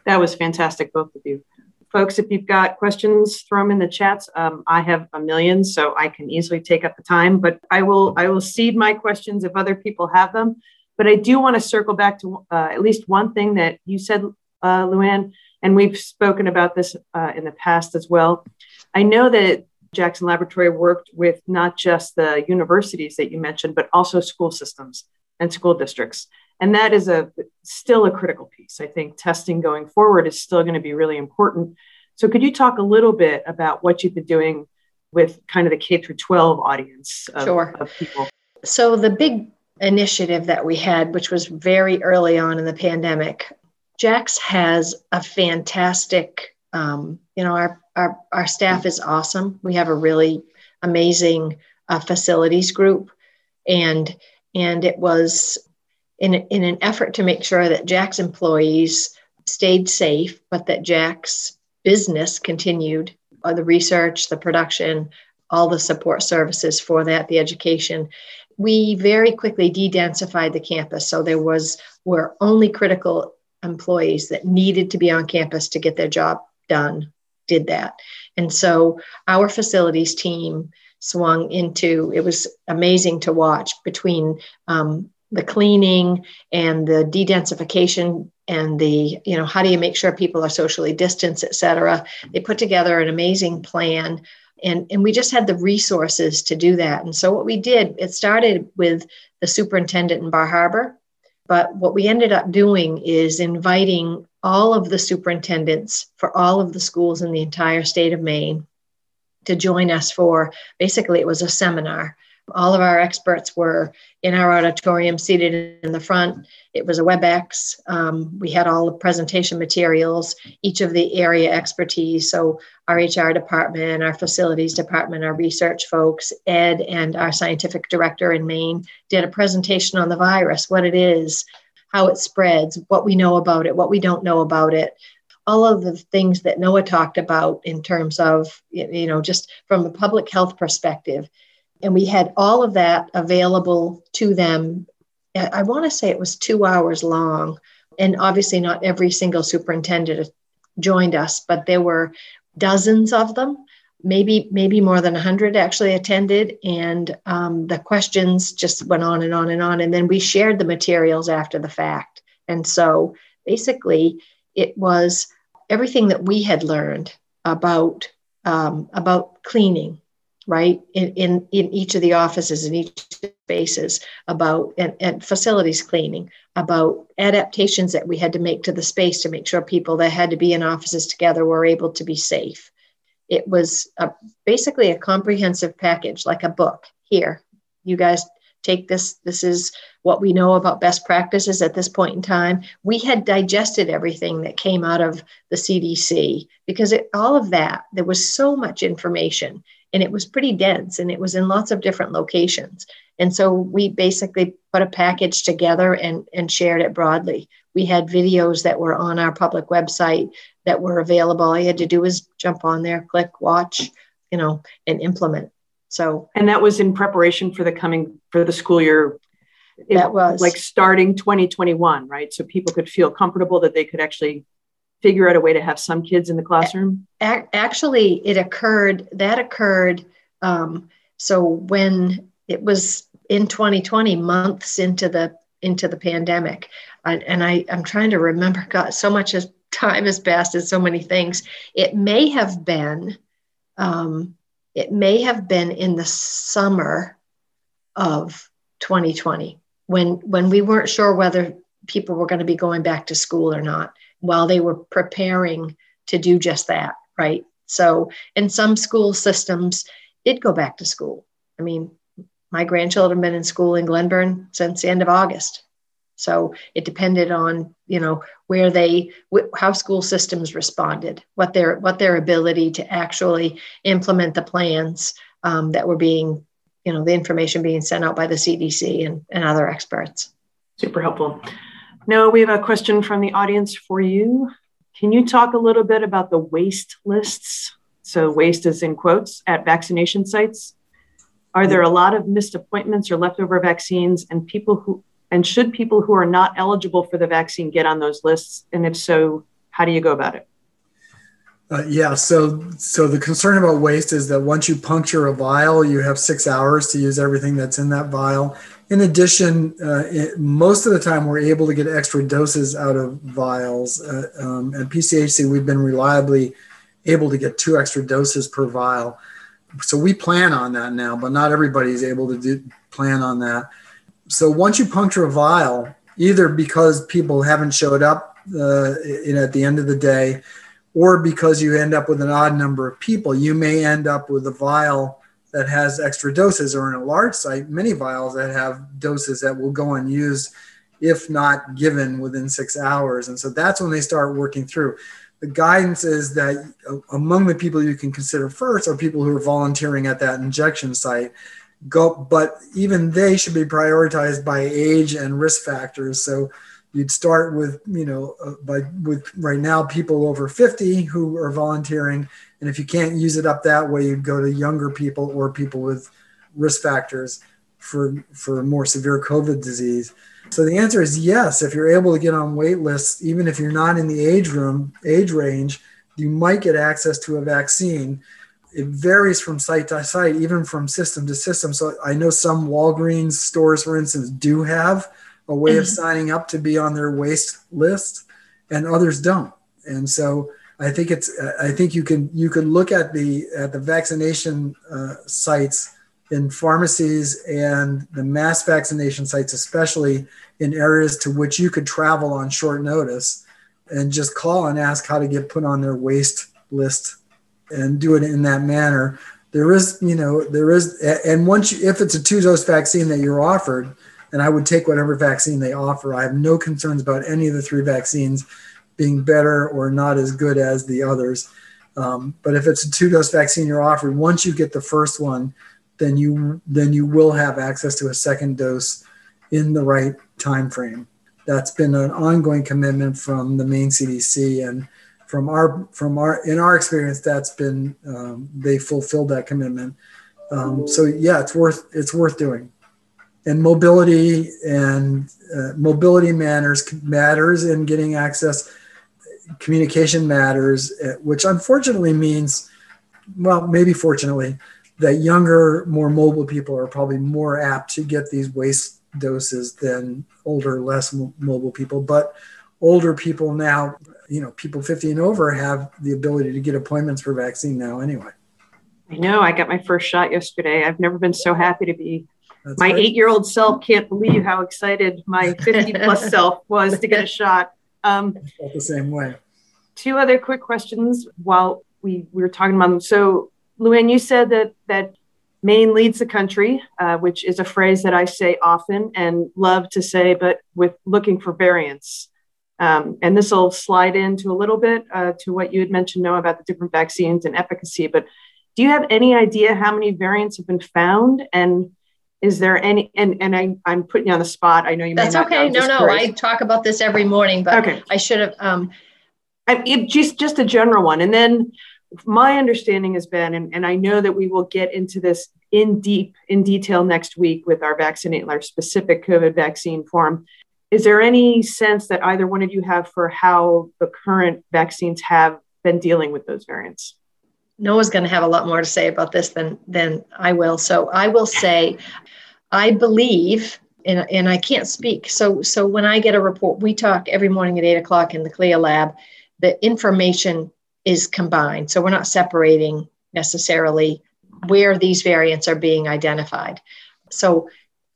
That was fantastic, both of you. Folks, if you've got questions, throw them in the chats. Um, I have a million, so I can easily take up the time, but I will I will seed my questions if other people have them. But I do want to circle back to uh, at least one thing that you said, uh, Luann, and we've spoken about this uh, in the past as well. I know that Jackson Laboratory worked with not just the universities that you mentioned, but also school systems and school districts. And that is a still a critical piece. I think testing going forward is still going to be really important. So could you talk a little bit about what you've been doing with kind of the K through 12 audience of, sure. of people? So the big initiative that we had, which was very early on in the pandemic, Jax has a fantastic, um, you know, our, our, our staff is awesome. We have a really amazing uh, facilities group. And, and it was in, in an effort to make sure that Jax employees stayed safe, but that Jax business continued uh, the research, the production, all the support services for that, the education. We very quickly de-densified the campus, so there was were only critical employees that needed to be on campus to get their job done did that. And so our facilities team swung into it was amazing to watch between um, the cleaning and the de-densification and the you know how do you make sure people are socially distanced et cetera they put together an amazing plan and and we just had the resources to do that and so what we did it started with the superintendent in bar harbor but what we ended up doing is inviting all of the superintendents for all of the schools in the entire state of Maine to join us for basically it was a seminar all of our experts were in our auditorium seated in the front. It was a WebEx. Um, we had all the presentation materials, each of the area expertise. So, our HR department, our facilities department, our research folks, Ed, and our scientific director in Maine did a presentation on the virus, what it is, how it spreads, what we know about it, what we don't know about it, all of the things that Noah talked about in terms of, you know, just from a public health perspective and we had all of that available to them. I want to say it was two hours long. And obviously, not every single superintendent joined us, but there were dozens of them. Maybe, maybe more than 100 actually attended, and um, the questions just went on and on and on. And then we shared the materials after the fact. And so basically, it was everything that we had learned about um, about cleaning right in, in in each of the offices in each spaces about and, and, facilities cleaning about adaptations that we had to make to the space to make sure people that had to be in offices together were able to be safe it was a, basically a comprehensive package like a book. Here you guys take this this is what we know about best practices at this point in time. We had digested everything that came out of the cdc because it, all of that there was so much information and it was pretty dense and it was in lots of different locations. And so we basically put a package together and, and shared it broadly. We had videos that were on our public website that were available all you had to do was jump on there click watch you know and implement so and that was in preparation for the coming for the school year that was like starting 2021 right so people could feel comfortable that they could actually figure out a way to have some kids in the classroom? Actually, it occurred, that occurred. Um, so when it was in 2020, months into the into the pandemic, and, and I, I'm trying to remember, God, so much as time has passed and so many things. It may have been, um, it may have been in the summer of 2020 when when we weren't sure whether people were going to be going back to school or not while they were preparing to do just that, right? So, in some school systems, did go back to school. I mean, my grandchildren have been in school in Glenburn since the end of August. So it depended on you know where they how school systems responded, what their what their ability to actually implement the plans um, that were being you know the information being sent out by the CDC and, and other experts. Super helpful. Noah, we have a question from the audience for you. Can you talk a little bit about the waste lists? So, waste is in quotes at vaccination sites. Are there a lot of missed appointments or leftover vaccines and people who and should people who are not eligible for the vaccine get on those lists? And if so, how do you go about it? Uh, yeah, so so the concern about waste is that once you puncture a vial, you have six hours to use everything that's in that vial. In addition, uh, it, most of the time we're able to get extra doses out of vials. Uh, um, at PCHC, we've been reliably able to get two extra doses per vial. So we plan on that now, but not everybody is able to do, plan on that. So once you puncture a vial, either because people haven't showed up uh, at the end of the day, or because you end up with an odd number of people, you may end up with a vial that has extra doses, or in a large site, many vials that have doses that will go unused if not given within six hours. And so that's when they start working through. The guidance is that uh, among the people you can consider first are people who are volunteering at that injection site. Go, but even they should be prioritized by age and risk factors. So you'd start with you know uh, by with right now people over 50 who are volunteering. And if you can't use it up that way you'd go to younger people or people with risk factors for for more severe covid disease. So the answer is yes if you're able to get on wait lists even if you're not in the age room age range you might get access to a vaccine it varies from site to site even from system to system so i know some walgreens stores for instance do have a way of mm-hmm. signing up to be on their waste list and others don't and so i think it's i think you can you can look at the at the vaccination uh, sites in pharmacies and the mass vaccination sites especially in areas to which you could travel on short notice and just call and ask how to get put on their waste list and do it in that manner there is you know there is and once you if it's a two dose vaccine that you're offered and I would take whatever vaccine they offer. I have no concerns about any of the three vaccines being better or not as good as the others. Um, but if it's a two dose vaccine you're offered, once you get the first one, then you then you will have access to a second dose in the right time frame. That's been an ongoing commitment from the Maine CDC and from our from our in our experience that's been um, they fulfilled that commitment. Um, so yeah, it's worth it's worth doing. And mobility and uh, mobility matters matters in getting access. Communication matters uh, which unfortunately means well maybe fortunately that younger more mobile people are probably more apt to get these waste doses than older less mobile people. But older people now you know people 50 and over have the ability to get appointments for vaccine now anyway i know i got my first shot yesterday i've never been so happy to be that's my eight year old self can't believe how excited my 50 plus self was to get a shot. Um, felt the same way. Two other quick questions while we, we were talking about them. So, Luann, you said that, that Maine leads the country, uh, which is a phrase that I say often and love to say, but with looking for variants. Um, and this will slide into a little bit uh, to what you had mentioned, Noah, about the different vaccines and efficacy. But do you have any idea how many variants have been found? And is there any and and I, i'm putting you on the spot i know you that's okay no no i talk about this every morning but okay. i should have um I, it, just just a general one and then my understanding has been and, and i know that we will get into this in deep in detail next week with our vaccinate our specific covid vaccine form is there any sense that either one of you have for how the current vaccines have been dealing with those variants Noah's going to have a lot more to say about this than than I will. So I will say, I believe, and, and I can't speak. So so when I get a report, we talk every morning at eight o'clock in the CLIA lab. The information is combined, so we're not separating necessarily where these variants are being identified. So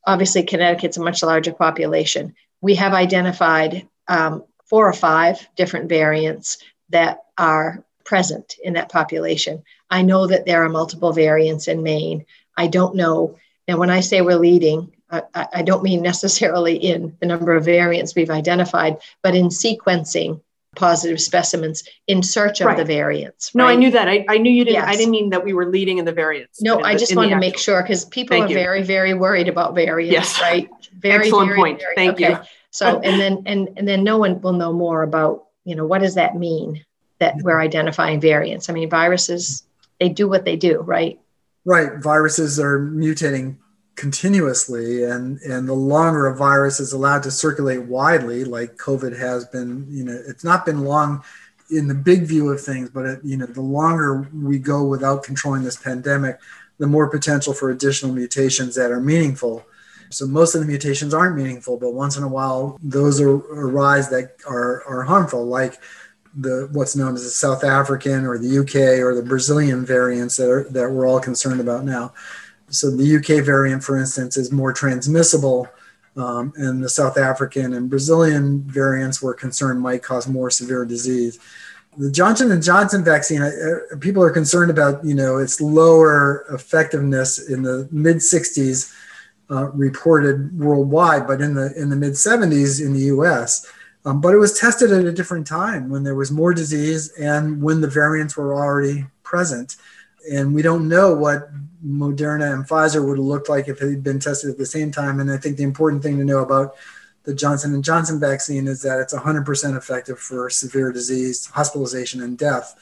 obviously, Connecticut's a much larger population. We have identified um, four or five different variants that are present in that population. I know that there are multiple variants in Maine. I don't know. And when I say we're leading, I, I don't mean necessarily in the number of variants we've identified, but in sequencing positive specimens in search of right. the variants. Right? No, I knew that. I, I knew you didn't. Yes. I didn't mean that we were leading in the variants. No, I just wanted to make sure because people Thank are you. very, very worried about variants. Yes. Right. Very, Excellent very, point. Very, Thank okay. you. So, oh. and then, and, and then no one will know more about, you know, what does that mean? that mm-hmm. we're identifying variants. I mean, viruses, they do what they do, right? Right. Viruses are mutating continuously and and the longer a virus is allowed to circulate widely like covid has been you know it's not been long in the big view of things but it, you know the longer we go without controlling this pandemic the more potential for additional mutations that are meaningful so most of the mutations aren't meaningful but once in a while those arise that are, are harmful like the what's known as the South African or the UK or the Brazilian variants that are that we're all concerned about now. So the UK variant, for instance, is more transmissible, um, and the South African and Brazilian variants we're concerned might cause more severe disease. The Johnson and Johnson vaccine, uh, people are concerned about, you know, its lower effectiveness in the mid 60s uh, reported worldwide, but in the in the mid 70s in the U.S. Um, but it was tested at a different time when there was more disease and when the variants were already present. And we don't know what Moderna and Pfizer would have looked like if it had been tested at the same time. And I think the important thing to know about the Johnson and Johnson vaccine is that it's 100% effective for severe disease, hospitalization, and death.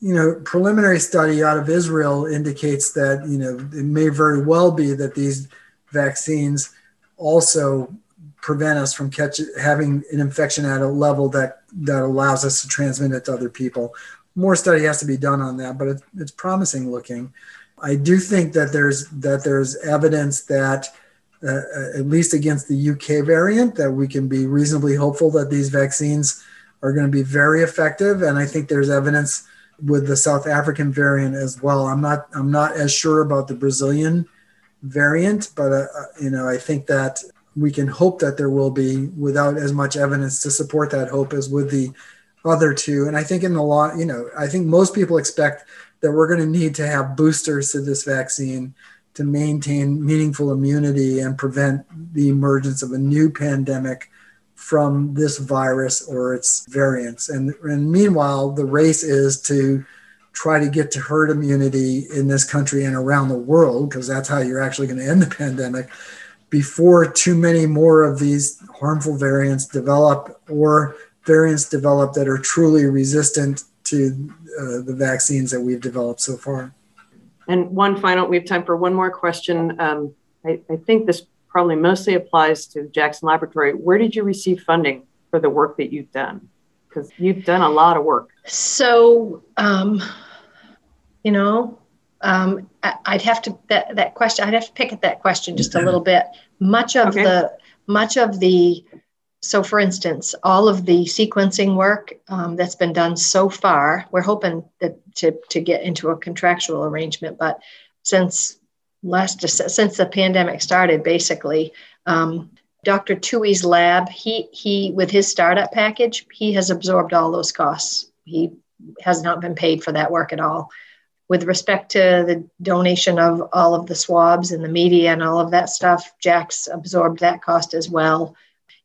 You know, preliminary study out of Israel indicates that you know it may very well be that these vaccines also prevent us from catch, having an infection at a level that that allows us to transmit it to other people. More study has to be done on that, but it, it's promising looking. I do think that there's that there's evidence that uh, at least against the UK variant that we can be reasonably hopeful that these vaccines are going to be very effective and I think there's evidence with the South African variant as well. I'm not I'm not as sure about the Brazilian variant, but uh, uh you know I think that we can hope that there will be without as much evidence to support that hope as with the other two. And I think in the law, you know, I think most people expect that we're going to need to have boosters to this vaccine to maintain meaningful immunity and prevent the emergence of a new pandemic from this virus or its variants. And, and meanwhile, the race is to try to get to herd immunity in this country and around the world, because that's how you're actually going to end the pandemic before too many more of these harmful variants develop or variants develop that are truly resistant to uh, the vaccines that we've developed so far. And one final, we have time for one more question. Um, I, I, think this probably mostly applies to Jackson Laboratory. Where did you receive funding for the work that you've done? Because you've done a lot of work. So, um, you know, um, I, would have to that that question. I'd have to pick at that question just a little bit. Much of okay. the much of the so for instance, all of the sequencing work um, that's been done so far, we're hoping that to to get into a contractual arrangement. But since last since the pandemic started, basically. Um, Dr. Tewhey's lab, he he with his startup package, he has absorbed all those costs. He has not been paid for that work at all with respect to the donation of all of the swabs and the media and all of that stuff, Jax absorbed that cost as well.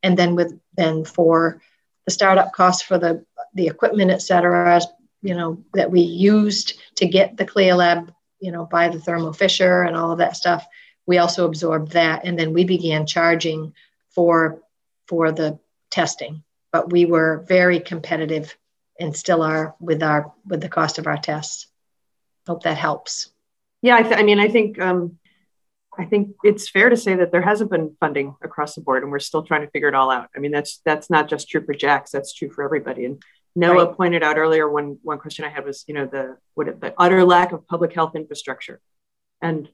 And then with then for the startup costs for the the equipment, et cetera, you know, that we used to get the CLIA lab, you know, by the Thermo Fisher and all of that stuff, we also absorbed that. And then we began charging for for the testing. But we were very competitive and still are with our with the cost of our tests. Hope that helps. Yeah, I, th- I mean, I think um, I think it's fair to say that there hasn't been funding across the board, and we're still trying to figure it all out. I mean, that's that's not just true for Jax; that's true for everybody. And Noah right. pointed out earlier one one question I had was, you know, the what the utter lack of public health infrastructure, and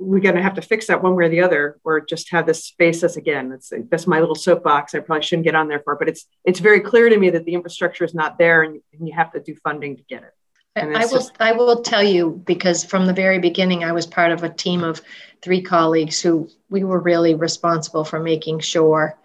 we're going to have to fix that one way or the other, or just have this space us again. That's that's my little soapbox. I probably shouldn't get on there for, but it's it's very clear to me that the infrastructure is not there, and, and you have to do funding to get it. I will just... I will tell you because from the very beginning I was part of a team of three colleagues who we were really responsible for making sure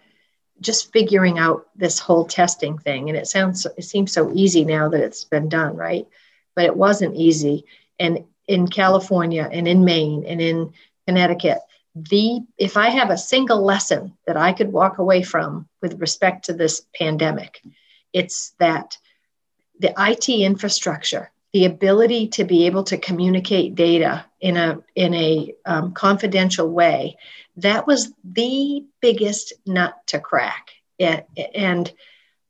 just figuring out this whole testing thing and it sounds it seems so easy now that it's been done right but it wasn't easy and in California and in Maine and in Connecticut the if I have a single lesson that I could walk away from with respect to this pandemic it's that the IT infrastructure the ability to be able to communicate data in a in a um, confidential way that was the biggest nut to crack. And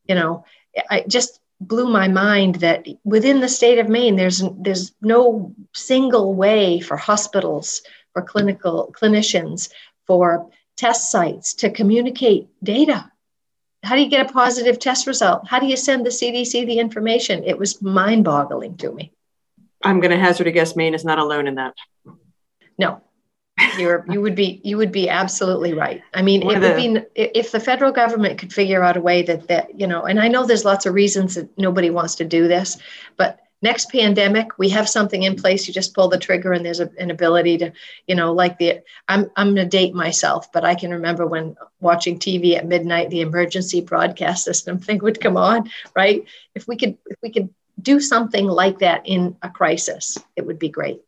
you know i just blew my mind that within the state of maine there's there's no single way for hospitals for clinical clinicians for test sites to communicate data how do you get a positive test result? How do you send the CDC the information? It was mind boggling to me. I'm going to hazard a guess. Maine is not alone in that. No, you're you would be you would be absolutely right. I mean, One it would the, be if the federal government could figure out a way that that you know, and I know there's lots of reasons that nobody wants to do this, but next pandemic we have something in place. You just pull the trigger and there's a, an ability to you know like the i'm i'm going to date myself but i can remember when watching tv at midnight the emergency broadcast system thing would come on right? If we could if we could do something like that in a crisis it would be great.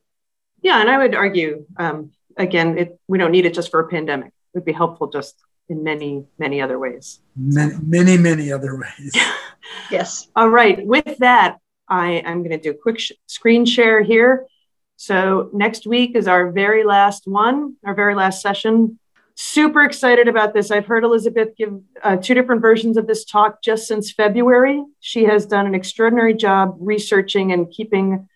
Yeah and i would argue um, again, it, we don't need it just for a pandemic. It would be helpful just in many, many other ways. Many, many, many other ways. yes. All right. With that, I am going to do a quick sh- screen share here. So next week is our very last one, our very last session. Super excited about this. I've heard Elizabeth give uh, two different versions of this talk just since February. She has done an extraordinary job researching and keeping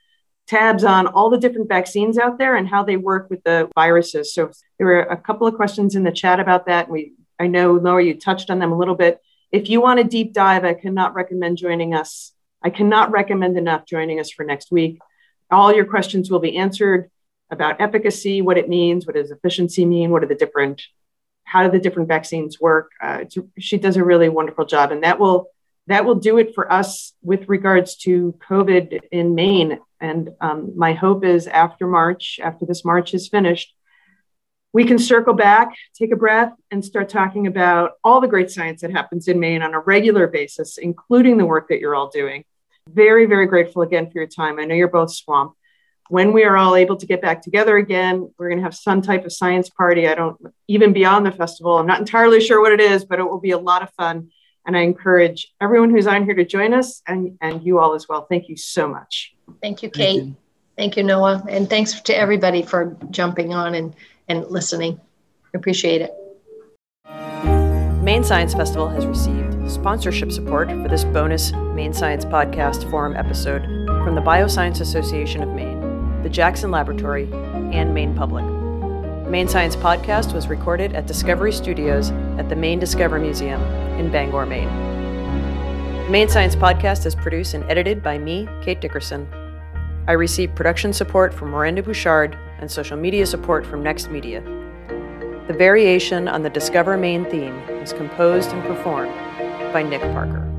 tabs on all the different vaccines out there and how they work with the viruses. So there were a couple of questions in the chat about that. We, I know, Laura, you touched on them a little bit. If you want a deep dive, I cannot recommend joining us. I cannot recommend enough joining us for next week. All your questions will be answered about efficacy, what it means, what does efficiency mean, what are the different, how do the different vaccines work. Uh, she does a really wonderful job, and that will that will do it for us with regards to COVID in Maine. And um, my hope is after March, after this March is finished, we can circle back, take a breath, and start talking about all the great science that happens in Maine on a regular basis, including the work that you're all doing. Very, very grateful again for your time. I know you're both swamped. When we are all able to get back together again, we're going to have some type of science party. I don't even beyond the festival. I'm not entirely sure what it is, but it will be a lot of fun. And I encourage everyone who's on here to join us and, and you all as well. Thank you so much. Thank you, Kate. Thank you, Thank you Noah. And thanks to everybody for jumping on and, and listening. Appreciate it. Maine Science Festival has received sponsorship support for this bonus Maine Science Podcast Forum episode from the Bioscience Association of Maine, the Jackson Laboratory, and Maine Public. Maine Science Podcast was recorded at Discovery Studios at the Maine Discovery Museum in Bangor, Maine. The Maine Science Podcast is produced and edited by me, Kate Dickerson. I receive production support from Miranda Bouchard and social media support from Next Media. The variation on the Discover Maine theme was composed and performed by Nick Parker.